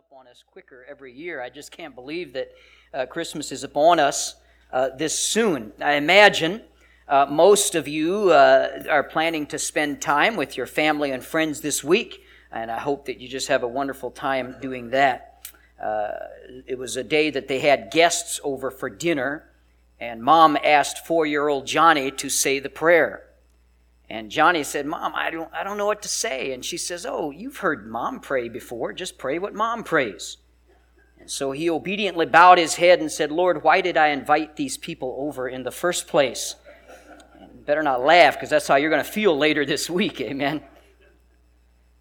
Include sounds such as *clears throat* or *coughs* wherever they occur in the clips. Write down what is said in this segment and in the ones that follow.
up on us quicker every year. I just can't believe that uh, Christmas is upon us uh, this soon. I imagine uh, most of you uh, are planning to spend time with your family and friends this week, and I hope that you just have a wonderful time doing that. Uh, it was a day that they had guests over for dinner, and mom asked four year old Johnny to say the prayer. And Johnny said, Mom, I don't, I don't know what to say. And she says, Oh, you've heard mom pray before. Just pray what mom prays. And so he obediently bowed his head and said, Lord, why did I invite these people over in the first place? And better not laugh because that's how you're going to feel later this week. *laughs* Amen.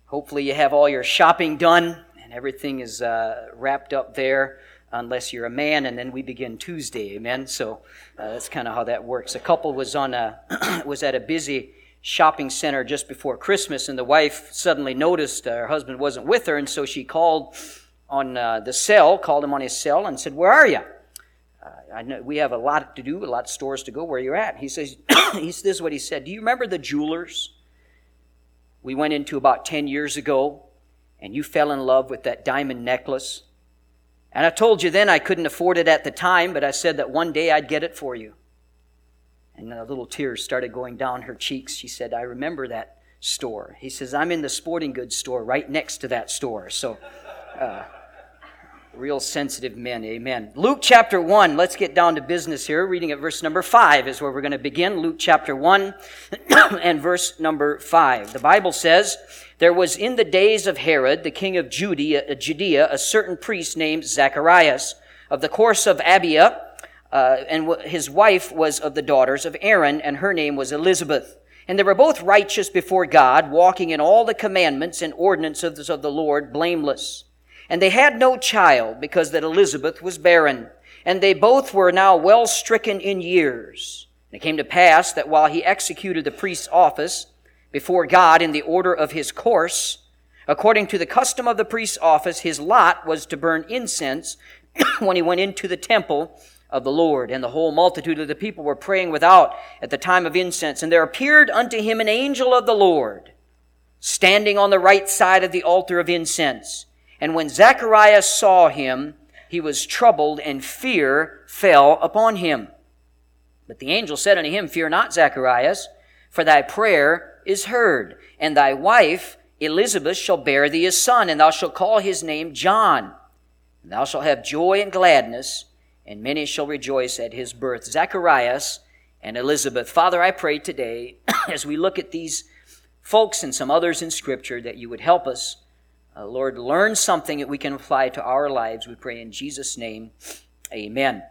Hopefully, you have all your shopping done and everything is uh, wrapped up there unless you're a man, and then we begin Tuesday, amen. So uh, that's kind of how that works. A couple was on a *clears throat* was at a busy shopping center just before Christmas, and the wife suddenly noticed uh, her husband wasn't with her, and so she called on uh, the cell, called him on his cell, and said, "Where are you?" Uh, I know we have a lot to do, a lot of stores to go. Where you at? *coughs* He says, "This is what he said. Do you remember the jewelers we went into about ten years ago, and you fell in love with that diamond necklace?" And I told you then I couldn't afford it at the time, but I said that one day I'd get it for you. And the little tears started going down her cheeks. She said, I remember that store. He says, I'm in the sporting goods store right next to that store. So, uh, real sensitive men. Amen. Luke chapter 1. Let's get down to business here. Reading at verse number 5 is where we're going to begin. Luke chapter 1 *clears throat* and verse number 5. The Bible says, There was in the days of Herod, the king of Judea, Judea a certain priest named Zacharias of the course of Abia uh, and his wife was of the daughters of Aaron, and her name was Elizabeth. And they were both righteous before God, walking in all the commandments and ordinances of the Lord, blameless. And they had no child, because that Elizabeth was barren. And they both were now well stricken in years. And it came to pass that while he executed the priest's office before God in the order of his course, according to the custom of the priest's office, his lot was to burn incense *coughs* when he went into the temple of the Lord. And the whole multitude of the people were praying without at the time of incense. And there appeared unto him an angel of the Lord, standing on the right side of the altar of incense. And when Zacharias saw him, he was troubled, and fear fell upon him. But the angel said unto him, Fear not, Zacharias, for thy prayer is heard, and thy wife Elizabeth shall bear thee a son, and thou shalt call his name John. And thou shalt have joy and gladness, and many shall rejoice at his birth. Zacharias and Elizabeth. Father, I pray today, *clears throat* as we look at these folks and some others in Scripture, that you would help us, uh, Lord, learn something that we can apply to our lives. We pray in Jesus' name. Amen.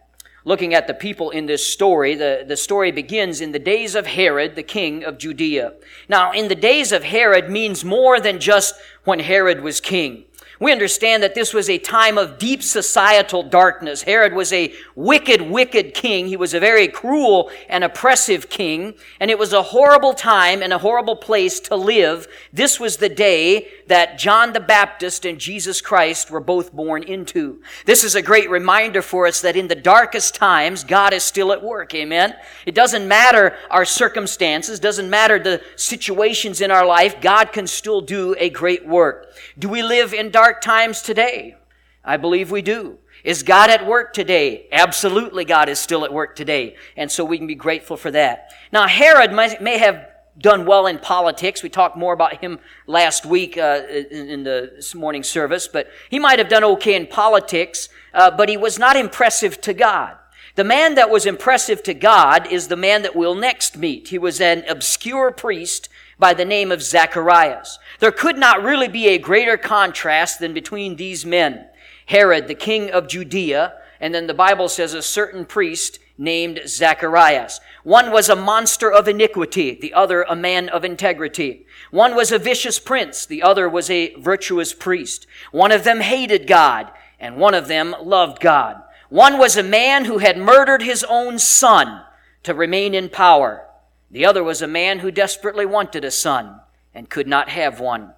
Looking at the people in this story, the, the story begins in the days of Herod, the king of Judea. Now, in the days of Herod means more than just when Herod was king. We understand that this was a time of deep societal darkness. Herod was a wicked, wicked king. He was a very cruel and oppressive king. And it was a horrible time and a horrible place to live. This was the day that John the Baptist and Jesus Christ were both born into. This is a great reminder for us that in the darkest times, God is still at work. Amen. It doesn't matter our circumstances, doesn't matter the situations in our life, God can still do a great work. Do we live in dark times today? I believe we do. Is God at work today? Absolutely, God is still at work today. And so we can be grateful for that. Now, Herod may have done well in politics. We talked more about him last week uh, in, in, the morning service, but he might have done okay in politics, uh, but he was not impressive to God. The man that was impressive to God is the man that we'll next meet. He was an obscure priest by the name of Zacharias. There could not really be a greater contrast than between these men. Herod, the king of Judea, and then the Bible says a certain priest named Zacharias. One was a monster of iniquity, the other a man of integrity. One was a vicious prince, the other was a virtuous priest. One of them hated God, and one of them loved God. One was a man who had murdered his own son to remain in power. The other was a man who desperately wanted a son and could not have one.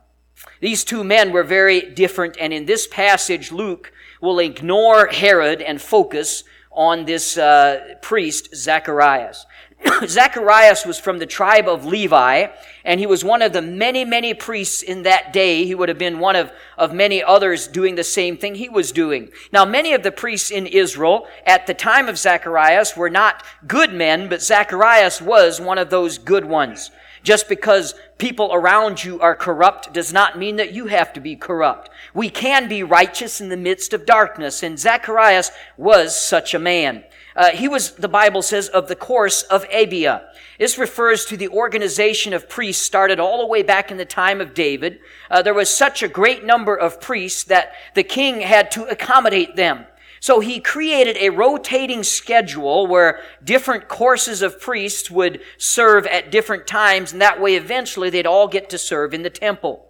These two men were very different, and in this passage, Luke will ignore Herod and focus on this uh, priest, Zacharias. *coughs* Zacharias was from the tribe of Levi, and he was one of the many, many priests in that day. He would have been one of, of many others doing the same thing he was doing. Now, many of the priests in Israel at the time of Zacharias were not good men, but Zacharias was one of those good ones. Just because people around you are corrupt does not mean that you have to be corrupt. We can be righteous in the midst of darkness, and Zacharias was such a man. Uh, he was, the Bible says, of the course of Abia. This refers to the organization of priests started all the way back in the time of David. Uh, there was such a great number of priests that the king had to accommodate them. So he created a rotating schedule where different courses of priests would serve at different times, and that way eventually they'd all get to serve in the temple.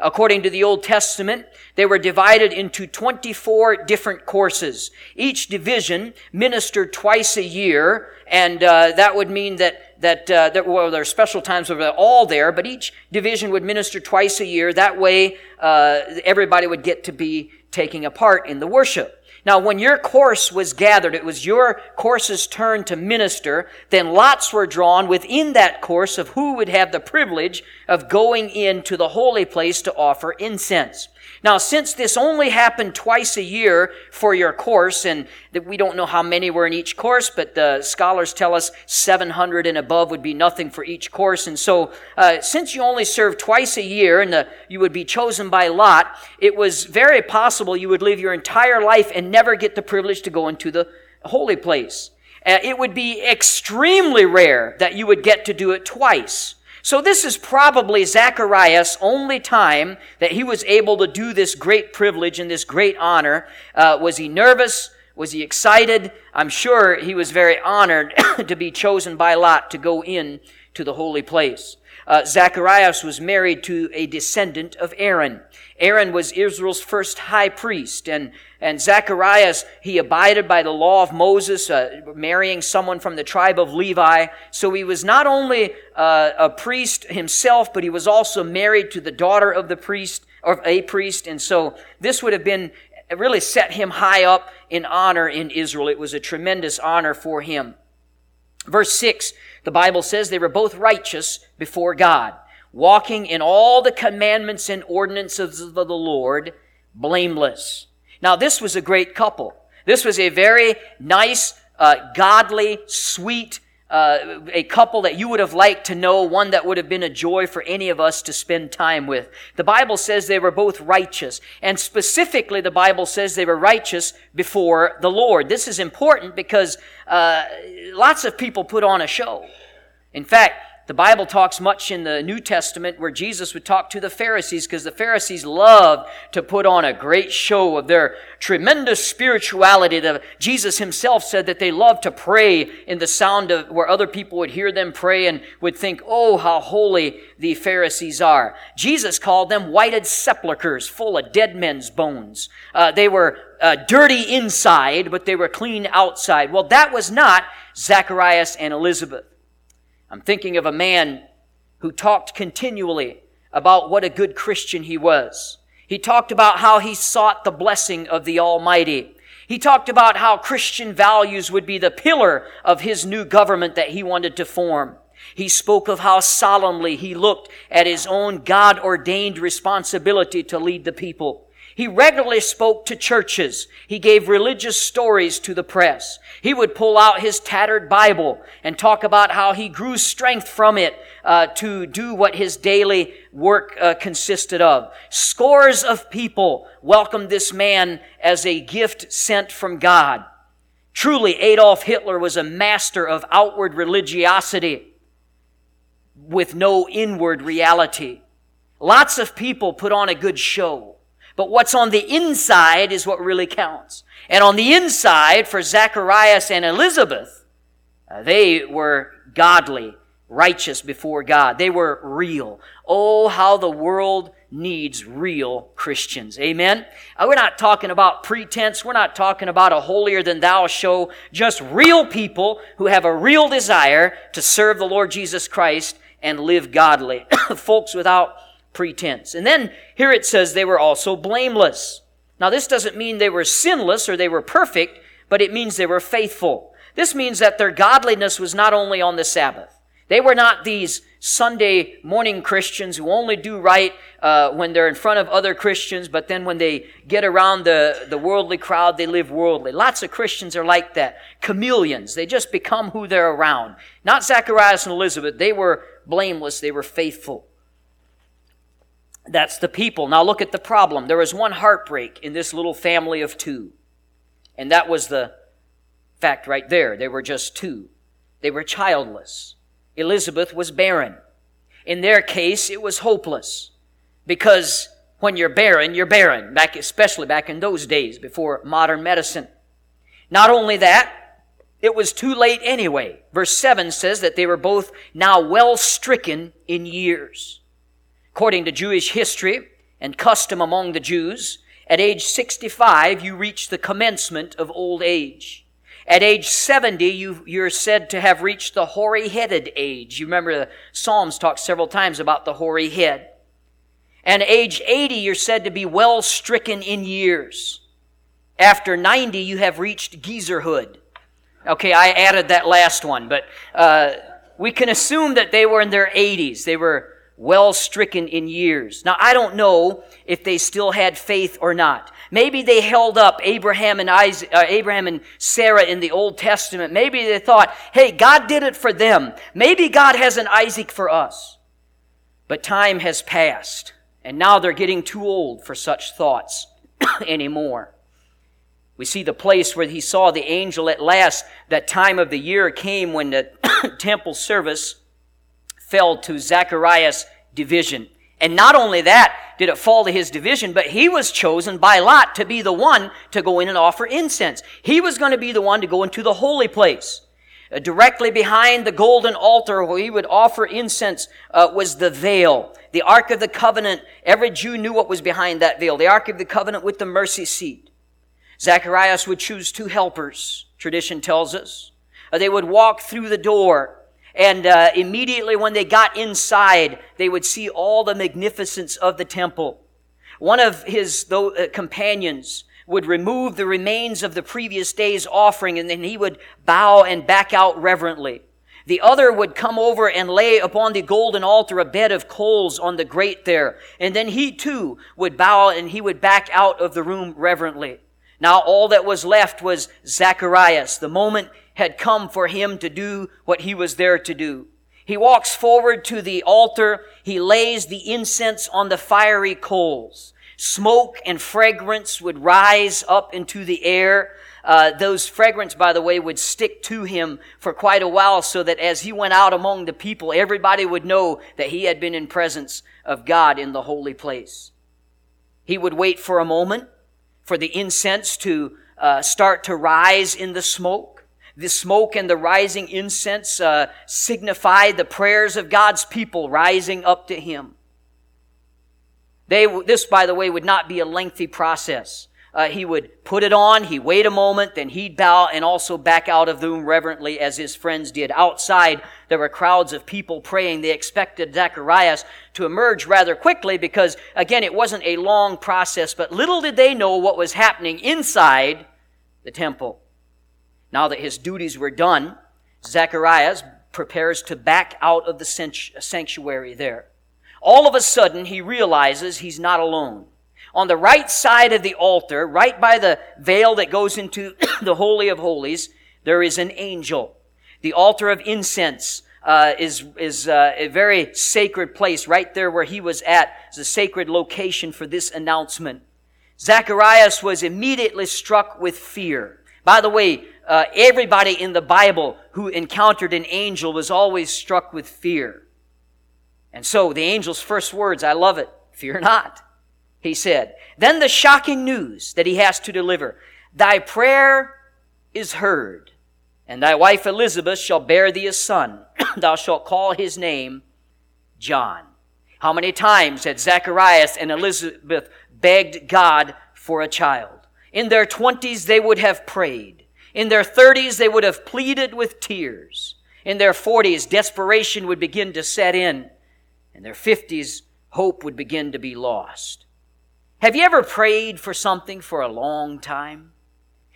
According to the Old Testament, they were divided into 24 different courses. Each division ministered twice a year, and uh, that would mean that that, uh, that well, there are special times where they're all there, but each division would minister twice a year. That way, uh, everybody would get to be taking a part in the worship. Now, when your course was gathered, it was your course's turn to minister, then lots were drawn within that course of who would have the privilege of going into the holy place to offer incense. Now, since this only happened twice a year for your course, and we don't know how many were in each course, but the scholars tell us 700 and above would be nothing for each course. And so, uh, since you only serve twice a year and the, you would be chosen by lot, it was very possible you would live your entire life and never get the privilege to go into the holy place. Uh, it would be extremely rare that you would get to do it twice. So this is probably Zacharias' only time that he was able to do this great privilege and this great honor. Uh, was he nervous? Was he excited? I'm sure he was very honored *coughs* to be chosen by lot to go in to the holy place. Uh, Zacharias was married to a descendant of Aaron. Aaron was Israel's first high priest, and, and Zacharias, he abided by the law of Moses, uh, marrying someone from the tribe of Levi. So he was not only uh, a priest himself, but he was also married to the daughter of the priest, or a priest, and so this would have been really set him high up in honor in Israel. It was a tremendous honor for him. Verse 6, the Bible says they were both righteous before God walking in all the commandments and ordinances of the Lord, blameless. Now, this was a great couple. This was a very nice, uh, godly, sweet, uh, a couple that you would have liked to know, one that would have been a joy for any of us to spend time with. The Bible says they were both righteous. And specifically, the Bible says they were righteous before the Lord. This is important because uh, lots of people put on a show. In fact, the Bible talks much in the New Testament where Jesus would talk to the Pharisees because the Pharisees loved to put on a great show of their tremendous spirituality. The, Jesus himself said that they loved to pray in the sound of where other people would hear them pray and would think, oh, how holy the Pharisees are. Jesus called them whited sepulchres full of dead men's bones. Uh, they were uh, dirty inside, but they were clean outside. Well, that was not Zacharias and Elizabeth. I'm thinking of a man who talked continually about what a good Christian he was. He talked about how he sought the blessing of the Almighty. He talked about how Christian values would be the pillar of his new government that he wanted to form. He spoke of how solemnly he looked at his own God ordained responsibility to lead the people. He regularly spoke to churches. He gave religious stories to the press. He would pull out his tattered Bible and talk about how he grew strength from it uh, to do what his daily work uh, consisted of. Scores of people welcomed this man as a gift sent from God. Truly, Adolf Hitler was a master of outward religiosity with no inward reality. Lots of people put on a good show. But what's on the inside is what really counts. And on the inside, for Zacharias and Elizabeth, uh, they were godly, righteous before God. They were real. Oh, how the world needs real Christians. Amen? Uh, we're not talking about pretense. We're not talking about a holier than thou show. Just real people who have a real desire to serve the Lord Jesus Christ and live godly. *coughs* Folks without pretense. And then here it says they were also blameless. Now, this doesn't mean they were sinless or they were perfect, but it means they were faithful. This means that their godliness was not only on the Sabbath. They were not these Sunday morning Christians who only do right uh, when they're in front of other Christians, but then when they get around the, the worldly crowd, they live worldly. Lots of Christians are like that. Chameleons. They just become who they're around. Not Zacharias and Elizabeth. They were blameless. They were faithful. That's the people. Now look at the problem. There was one heartbreak in this little family of two. And that was the fact right there. They were just two. They were childless. Elizabeth was barren. In their case, it was hopeless because when you're barren, you're barren, back, especially back in those days before modern medicine. Not only that, it was too late anyway. Verse 7 says that they were both now well stricken in years. According to Jewish history and custom among the Jews, at age 65, you reach the commencement of old age. At age 70, you, you're said to have reached the hoary headed age. You remember the Psalms talk several times about the hoary head. And age 80, you're said to be well stricken in years. After 90, you have reached geezerhood. Okay, I added that last one, but uh, we can assume that they were in their 80s. They were well stricken in years. Now, I don't know if they still had faith or not. Maybe they held up Abraham and Isaac, uh, Abraham and Sarah in the Old Testament. Maybe they thought, hey, God did it for them. Maybe God has an Isaac for us. But time has passed, and now they're getting too old for such thoughts *coughs* anymore. We see the place where he saw the angel at last. That time of the year came when the *coughs* temple service fell to Zacharias' division. And not only that did it fall to his division, but he was chosen by lot to be the one to go in and offer incense. He was going to be the one to go into the holy place. Uh, directly behind the golden altar where he would offer incense uh, was the veil. The Ark of the Covenant. Every Jew knew what was behind that veil. The Ark of the Covenant with the mercy seat. Zacharias would choose two helpers, tradition tells us. Uh, they would walk through the door and uh, immediately when they got inside, they would see all the magnificence of the temple. One of his though, uh, companions would remove the remains of the previous day's offering and then he would bow and back out reverently. The other would come over and lay upon the golden altar a bed of coals on the grate there. And then he too would bow and he would back out of the room reverently. Now all that was left was Zacharias. The moment had come for him to do what he was there to do. He walks forward to the altar. He lays the incense on the fiery coals. Smoke and fragrance would rise up into the air. Uh, those fragrance, by the way, would stick to him for quite a while so that as he went out among the people, everybody would know that he had been in presence of God in the holy place. He would wait for a moment for the incense to uh, start to rise in the smoke. The smoke and the rising incense uh, signify the prayers of God's people rising up to Him. They, this, by the way, would not be a lengthy process. Uh, he would put it on, he'd wait a moment, then he'd bow and also back out of the room reverently as his friends did. Outside, there were crowds of people praying. They expected Zacharias to emerge rather quickly because, again, it wasn't a long process, but little did they know what was happening inside the temple. Now that his duties were done, Zacharias prepares to back out of the sanctuary there. All of a sudden, he realizes he's not alone. On the right side of the altar, right by the veil that goes into *coughs* the Holy of Holies, there is an angel. The altar of incense uh, is, is uh, a very sacred place right there where he was at. It's a sacred location for this announcement. Zacharias was immediately struck with fear. By the way, uh, everybody in the Bible who encountered an angel was always struck with fear. And so the angel's first words, I love it, fear not, he said. Then the shocking news that he has to deliver Thy prayer is heard, and thy wife Elizabeth shall bear thee a son. *clears throat* Thou shalt call his name John. How many times had Zacharias and Elizabeth begged God for a child? In their twenties, they would have prayed. In their 30s, they would have pleaded with tears. In their 40s, desperation would begin to set in. In their 50s, hope would begin to be lost. Have you ever prayed for something for a long time?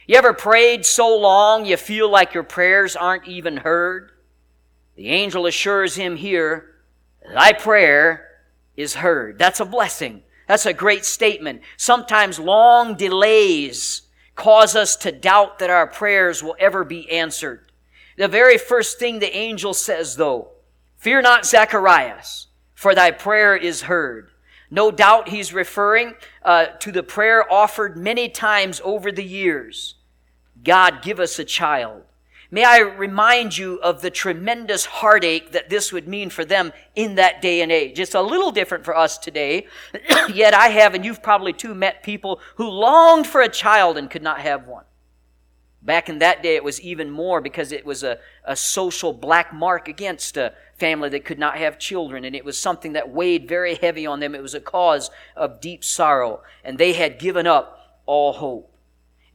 You ever prayed so long you feel like your prayers aren't even heard? The angel assures him here, Thy prayer is heard. That's a blessing. That's a great statement. Sometimes long delays cause us to doubt that our prayers will ever be answered. The very first thing the angel says, though, Fear not, Zacharias, for thy prayer is heard. No doubt he's referring uh, to the prayer offered many times over the years. God, give us a child. May I remind you of the tremendous heartache that this would mean for them in that day and age. It's a little different for us today, *clears throat* yet I have, and you've probably too met people who longed for a child and could not have one. Back in that day, it was even more because it was a, a social black mark against a family that could not have children, and it was something that weighed very heavy on them. It was a cause of deep sorrow, and they had given up all hope.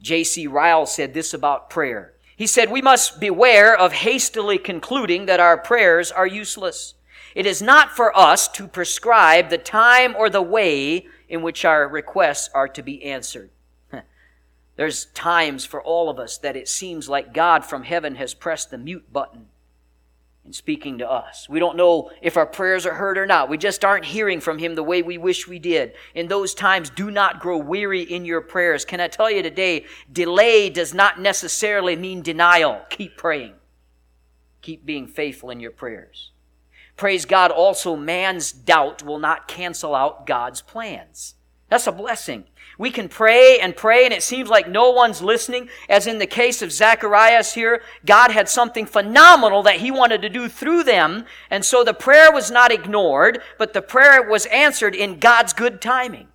J.C. Ryle said this about prayer. He said, We must beware of hastily concluding that our prayers are useless. It is not for us to prescribe the time or the way in which our requests are to be answered. There's times for all of us that it seems like God from heaven has pressed the mute button speaking to us. We don't know if our prayers are heard or not. We just aren't hearing from Him the way we wish we did. In those times, do not grow weary in your prayers. Can I tell you today, delay does not necessarily mean denial. Keep praying. Keep being faithful in your prayers. Praise God, also, man's doubt will not cancel out God's plans. That's a blessing. We can pray and pray, and it seems like no one's listening. As in the case of Zacharias here, God had something phenomenal that he wanted to do through them. And so the prayer was not ignored, but the prayer was answered in God's good timing.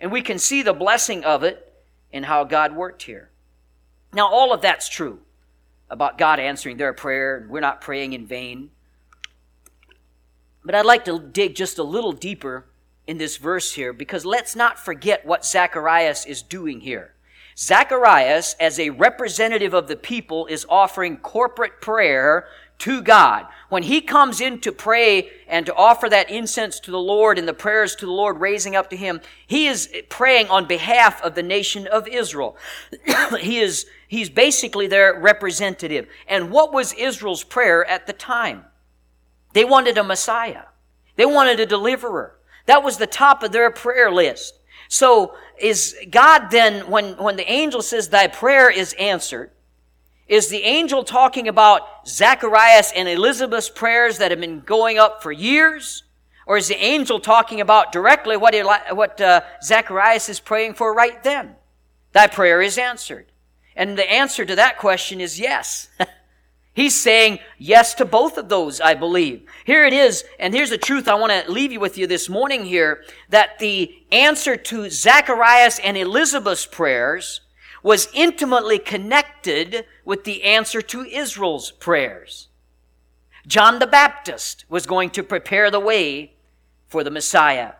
And we can see the blessing of it in how God worked here. Now, all of that's true about God answering their prayer, we're not praying in vain. But I'd like to dig just a little deeper in this verse here because let's not forget what Zacharias is doing here. Zacharias, as a representative of the people, is offering corporate prayer to God. When he comes in to pray and to offer that incense to the Lord and the prayers to the Lord raising up to him, he is praying on behalf of the nation of Israel. *coughs* he is, he's basically their representative. And what was Israel's prayer at the time? They wanted a Messiah. They wanted a deliverer. That was the top of their prayer list. So is God then, when, when the angel says thy prayer is answered, is the angel talking about Zacharias and Elizabeth's prayers that have been going up for years? Or is the angel talking about directly what, what uh, Zacharias is praying for right then? Thy prayer is answered. And the answer to that question is yes. *laughs* He's saying yes to both of those, I believe. Here it is, and here's the truth I want to leave you with you this morning here, that the answer to Zacharias and Elizabeth's prayers was intimately connected with the answer to Israel's prayers. John the Baptist was going to prepare the way for the Messiah.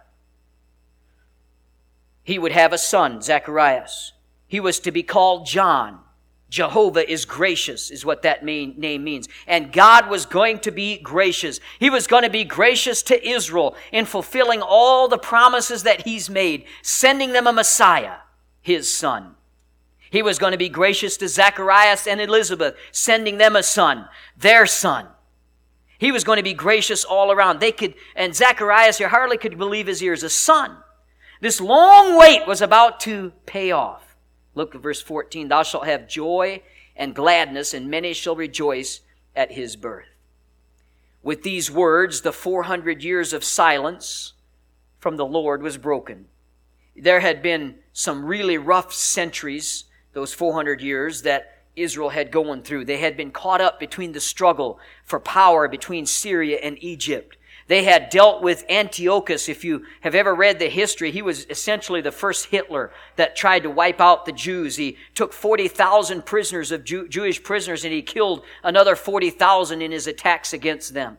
He would have a son, Zacharias. He was to be called John. Jehovah is gracious, is what that mean, name means. And God was going to be gracious. He was going to be gracious to Israel in fulfilling all the promises that He's made, sending them a Messiah, His son. He was going to be gracious to Zacharias and Elizabeth, sending them a son, their son. He was going to be gracious all around. They could, and Zacharias here hardly could believe his ears, a son. This long wait was about to pay off. Look at verse 14. Thou shalt have joy and gladness, and many shall rejoice at his birth. With these words, the 400 years of silence from the Lord was broken. There had been some really rough centuries, those 400 years, that Israel had gone through. They had been caught up between the struggle for power between Syria and Egypt. They had dealt with Antiochus. If you have ever read the history, he was essentially the first Hitler that tried to wipe out the Jews. He took 40,000 prisoners of Jew- Jewish prisoners and he killed another 40,000 in his attacks against them.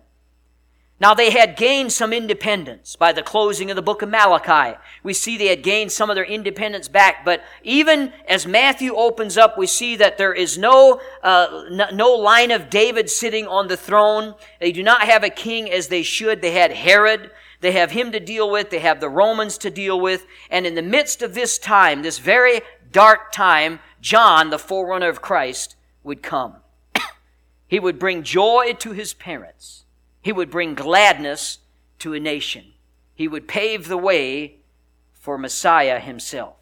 Now they had gained some independence by the closing of the book of Malachi. We see they had gained some of their independence back, but even as Matthew opens up, we see that there is no, uh, no line of David sitting on the throne. They do not have a king as they should. They had Herod. They have him to deal with. They have the Romans to deal with. And in the midst of this time, this very dark time, John, the forerunner of Christ, would come. *coughs* he would bring joy to his parents. He would bring gladness to a nation. He would pave the way for Messiah himself.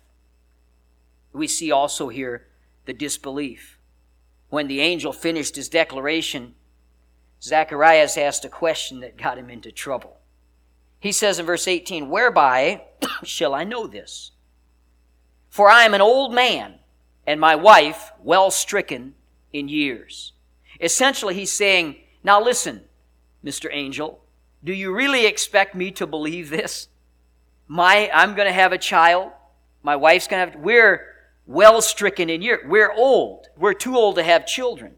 We see also here the disbelief. When the angel finished his declaration, Zacharias asked a question that got him into trouble. He says in verse 18, Whereby *coughs* shall I know this? For I am an old man, and my wife well stricken in years. Essentially, he's saying, Now listen, Mr. Angel, do you really expect me to believe this? My, I'm going to have a child. My wife's going to have, we're well stricken in years. We're old. We're too old to have children.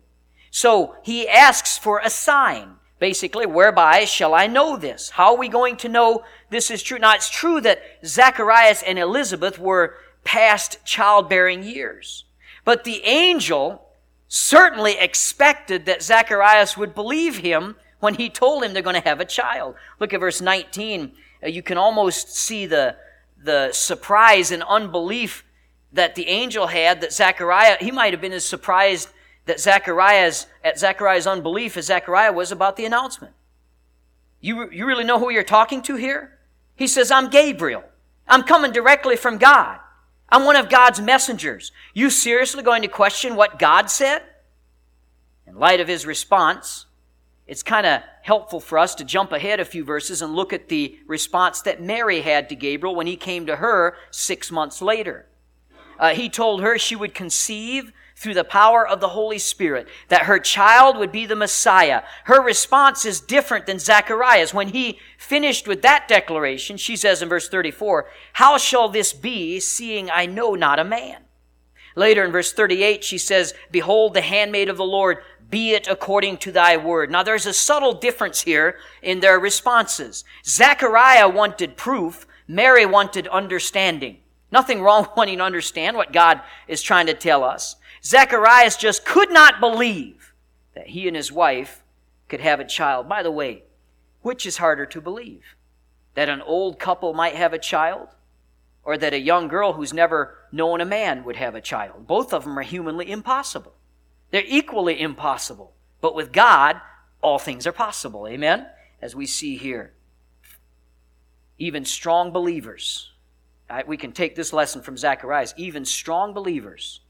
So he asks for a sign, basically, whereby shall I know this? How are we going to know this is true? Now, it's true that Zacharias and Elizabeth were past childbearing years. But the angel certainly expected that Zacharias would believe him when he told him they're going to have a child. Look at verse 19. Uh, you can almost see the, the surprise and unbelief that the angel had that Zachariah, he might have been as surprised that Zachariah's, at Zachariah's unbelief as Zachariah was about the announcement. You, you really know who you're talking to here? He says, I'm Gabriel. I'm coming directly from God. I'm one of God's messengers. You seriously going to question what God said? In light of his response, it's kind of helpful for us to jump ahead a few verses and look at the response that Mary had to Gabriel when he came to her six months later. Uh, he told her she would conceive through the power of the Holy Spirit, that her child would be the Messiah. Her response is different than Zacharias. When he finished with that declaration, she says in verse 34, How shall this be, seeing I know not a man? Later in verse 38, she says, Behold, the handmaid of the Lord, be it according to thy word. Now there's a subtle difference here in their responses. Zechariah wanted proof, Mary wanted understanding. Nothing wrong wanting to understand what God is trying to tell us. Zacharias just could not believe that he and his wife could have a child. By the way, which is harder to believe? That an old couple might have a child? Or that a young girl who's never known a man would have a child? Both of them are humanly impossible. They're equally impossible. But with God, all things are possible. Amen? As we see here. Even strong believers, right, we can take this lesson from Zacharias, even strong believers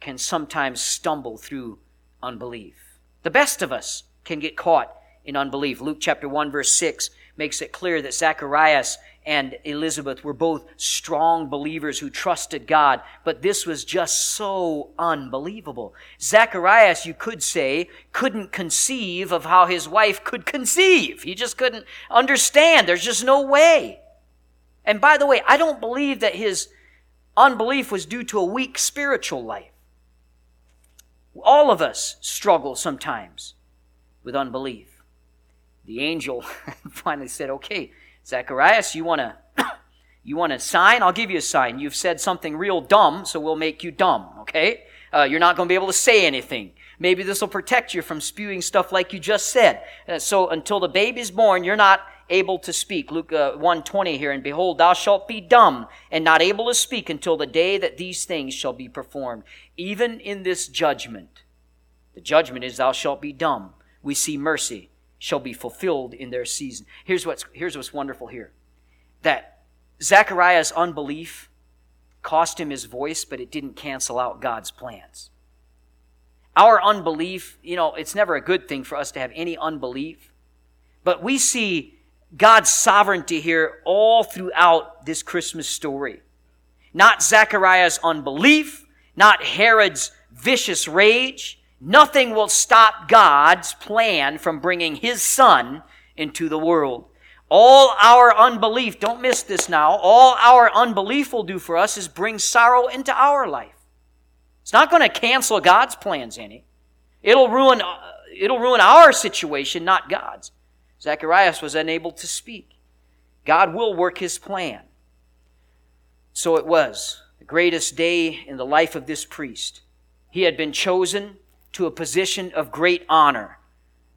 can sometimes stumble through unbelief. The best of us can get caught in unbelief. Luke chapter 1 verse 6 makes it clear that Zacharias and Elizabeth were both strong believers who trusted God, but this was just so unbelievable. Zacharias, you could say, couldn't conceive of how his wife could conceive. He just couldn't understand. There's just no way. And by the way, I don't believe that his unbelief was due to a weak spiritual life. All of us struggle sometimes with unbelief. The angel *laughs* finally said, Okay, Zacharias, you want to. *coughs* You want a sign? I'll give you a sign. You've said something real dumb, so we'll make you dumb, okay? Uh, you're not going to be able to say anything. Maybe this will protect you from spewing stuff like you just said. Uh, so until the baby's born, you're not able to speak. Luke uh, 120 here, and behold, thou shalt be dumb and not able to speak until the day that these things shall be performed. Even in this judgment, the judgment is thou shalt be dumb. We see mercy shall be fulfilled in their season. Here's what's, here's what's wonderful here. That Zechariah's unbelief cost him his voice, but it didn't cancel out God's plans. Our unbelief, you know, it's never a good thing for us to have any unbelief. But we see God's sovereignty here all throughout this Christmas story. Not Zechariah's unbelief, not Herod's vicious rage. Nothing will stop God's plan from bringing his son into the world. All our unbelief, don't miss this now, all our unbelief will do for us is bring sorrow into our life. It's not going to cancel God's plans any. It'll ruin, uh, it'll ruin our situation, not God's. Zacharias was unable to speak. God will work his plan. So it was the greatest day in the life of this priest. He had been chosen to a position of great honor,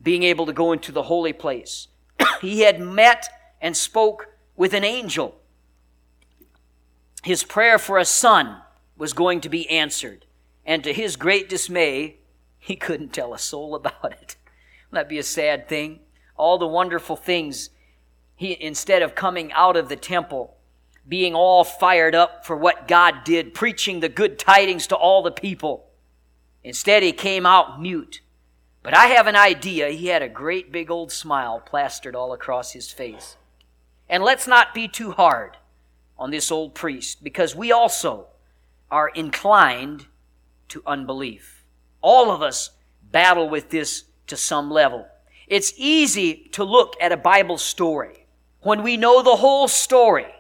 being able to go into the holy place. *clears throat* he had met and spoke with an angel. His prayer for a son was going to be answered, And to his great dismay, he *laughs* couldn't tell a soul about it. Wouldn't that be a sad thing? All the wonderful things he, instead of coming out of the temple, being all fired up for what God did, preaching the good tidings to all the people, instead he came out mute. But I have an idea he had a great big old smile plastered all across his face. And let's not be too hard on this old priest because we also are inclined to unbelief. All of us battle with this to some level. It's easy to look at a Bible story when we know the whole story.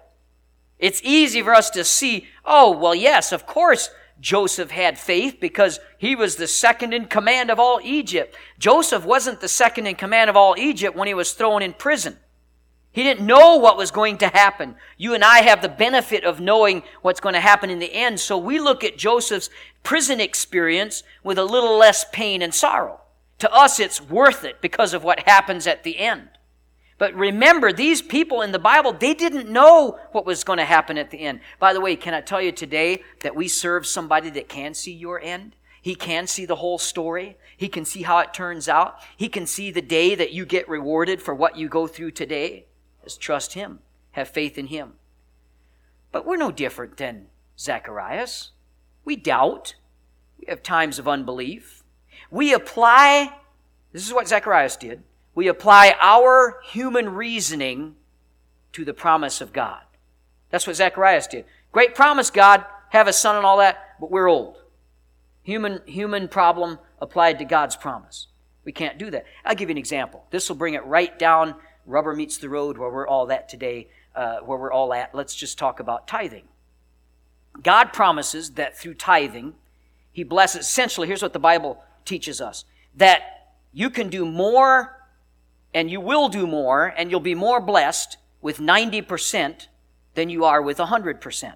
It's easy for us to see, oh, well, yes, of course Joseph had faith because he was the second in command of all Egypt. Joseph wasn't the second in command of all Egypt when he was thrown in prison. He didn't know what was going to happen. You and I have the benefit of knowing what's going to happen in the end. So we look at Joseph's prison experience with a little less pain and sorrow. To us, it's worth it because of what happens at the end. But remember, these people in the Bible, they didn't know what was going to happen at the end. By the way, can I tell you today that we serve somebody that can see your end? He can see the whole story. He can see how it turns out. He can see the day that you get rewarded for what you go through today. Just trust Him. Have faith in Him. But we're no different than Zacharias. We doubt. We have times of unbelief. We apply, this is what Zacharias did. We apply our human reasoning to the promise of God. That's what Zacharias did. Great promise, God, have a son and all that, but we're old. Human, human problem applied to God's promise. We can't do that. I'll give you an example. This will bring it right down rubber meets the road where we're all at today, uh, where we're all at. Let's just talk about tithing. God promises that through tithing, He blesses. Essentially, here's what the Bible teaches us that you can do more and you will do more and you'll be more blessed with 90% than you are with 100%.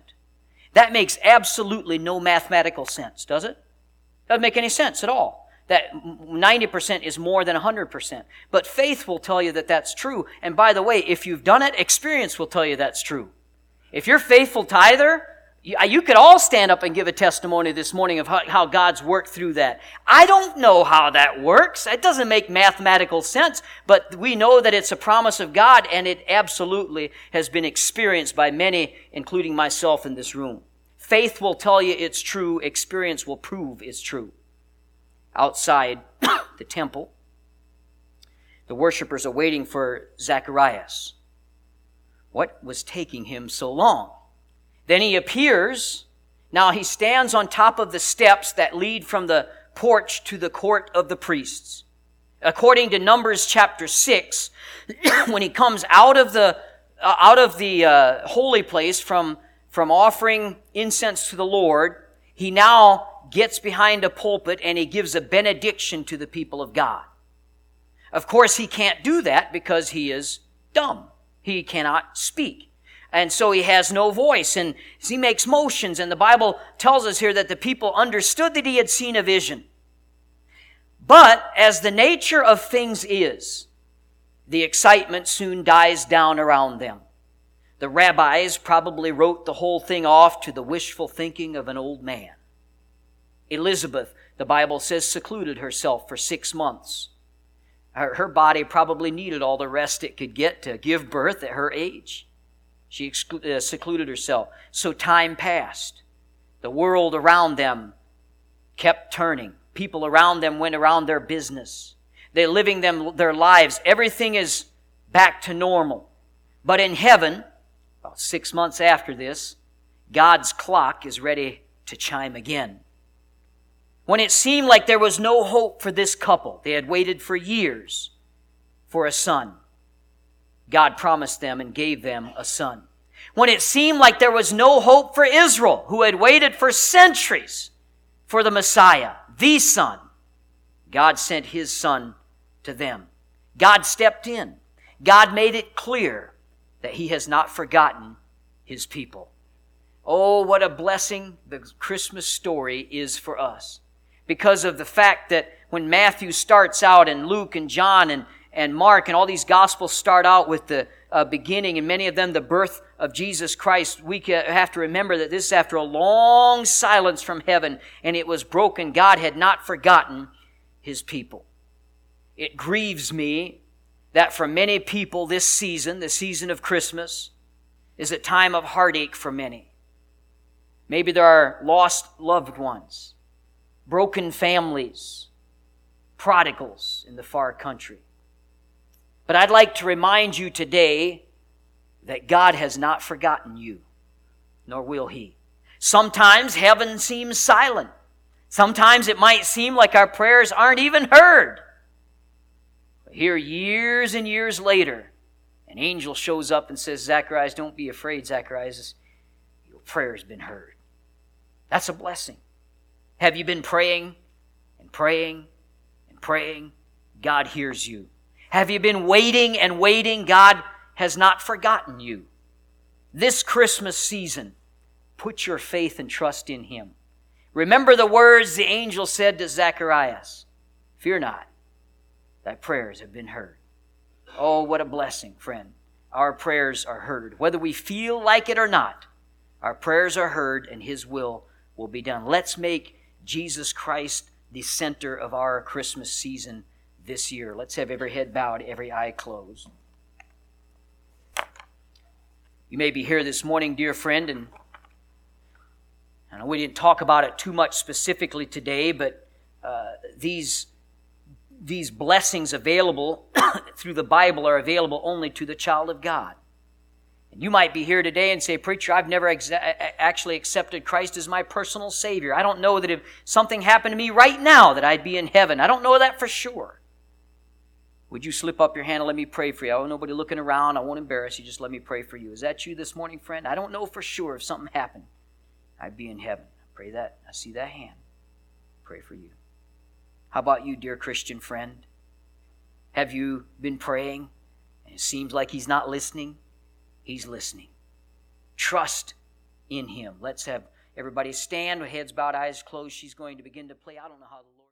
That makes absolutely no mathematical sense, does it? Doesn't make any sense at all that 90% is more than 100%. But faith will tell you that that's true. And by the way, if you've done it, experience will tell you that's true. If you're faithful tither, you could all stand up and give a testimony this morning of how, God's worked through that. I don't know how that works. It doesn't make mathematical sense, but we know that it's a promise of God and it absolutely has been experienced by many, including myself in this room. Faith will tell you it's true. Experience will prove it's true outside *coughs* the temple. The worshippers are waiting for Zacharias. What was taking him so long? Then he appears. Now he stands on top of the steps that lead from the porch to the court of the priests. According to Numbers chapter 6, *clears throat* when he comes out of the, uh, out of the uh, holy place from, from offering incense to the Lord, he now gets behind a pulpit and he gives a benediction to the people of God. Of course, he can't do that because he is dumb. He cannot speak. And so he has no voice and he makes motions. And the Bible tells us here that the people understood that he had seen a vision. But as the nature of things is, the excitement soon dies down around them. The rabbis probably wrote the whole thing off to the wishful thinking of an old man. Elizabeth, the Bible says, secluded herself for six months. Her, her body probably needed all the rest it could get to give birth at her age. She exclu- uh, secluded herself. So time passed. The world around them kept turning. People around them went around their business. They're living them, their lives. Everything is back to normal. But in heaven, about six months after this, God's clock is ready to chime again. When it seemed like there was no hope for this couple, they had waited for years for a son. God promised them and gave them a son. When it seemed like there was no hope for Israel, who had waited for centuries for the Messiah, the Son, God sent His Son to them. God stepped in. God made it clear that He has not forgotten His people. Oh, what a blessing the Christmas story is for us because of the fact that when Matthew starts out and Luke and John and, and Mark and all these gospels start out with the, uh, beginning, and many of them the birth of Jesus Christ, we have to remember that this is after a long silence from heaven, and it was broken. God had not forgotten his people. It grieves me that for many people, this season, the season of Christmas, is a time of heartache for many. Maybe there are lost loved ones, broken families, prodigals in the far country. But I'd like to remind you today that God has not forgotten you, nor will He. Sometimes heaven seems silent. Sometimes it might seem like our prayers aren't even heard. But here, years and years later, an angel shows up and says, Zacharias, don't be afraid, Zacharias. Your prayer has been heard. That's a blessing. Have you been praying and praying and praying? God hears you. Have you been waiting and waiting? God has not forgotten you. This Christmas season, put your faith and trust in Him. Remember the words the angel said to Zacharias Fear not, thy prayers have been heard. Oh, what a blessing, friend. Our prayers are heard. Whether we feel like it or not, our prayers are heard and His will will be done. Let's make Jesus Christ the center of our Christmas season this year. Let's have every head bowed, every eye closed. You may be here this morning, dear friend, and know we didn't talk about it too much specifically today, but uh, these these blessings available *coughs* through the Bible are available only to the child of God. And you might be here today and say, Preacher, I've never actually accepted Christ as my personal Savior. I don't know that if something happened to me right now that I'd be in heaven. I don't know that for sure. Would you slip up your hand and let me pray for you? I don't nobody looking around. I won't embarrass you. Just let me pray for you. Is that you this morning, friend? I don't know for sure if something happened. I'd be in heaven. I Pray that. I see that hand. Pray for you. How about you, dear Christian friend? Have you been praying and it seems like He's not listening? He's listening. Trust in Him. Let's have everybody stand with heads bowed, eyes closed. She's going to begin to play. I don't know how.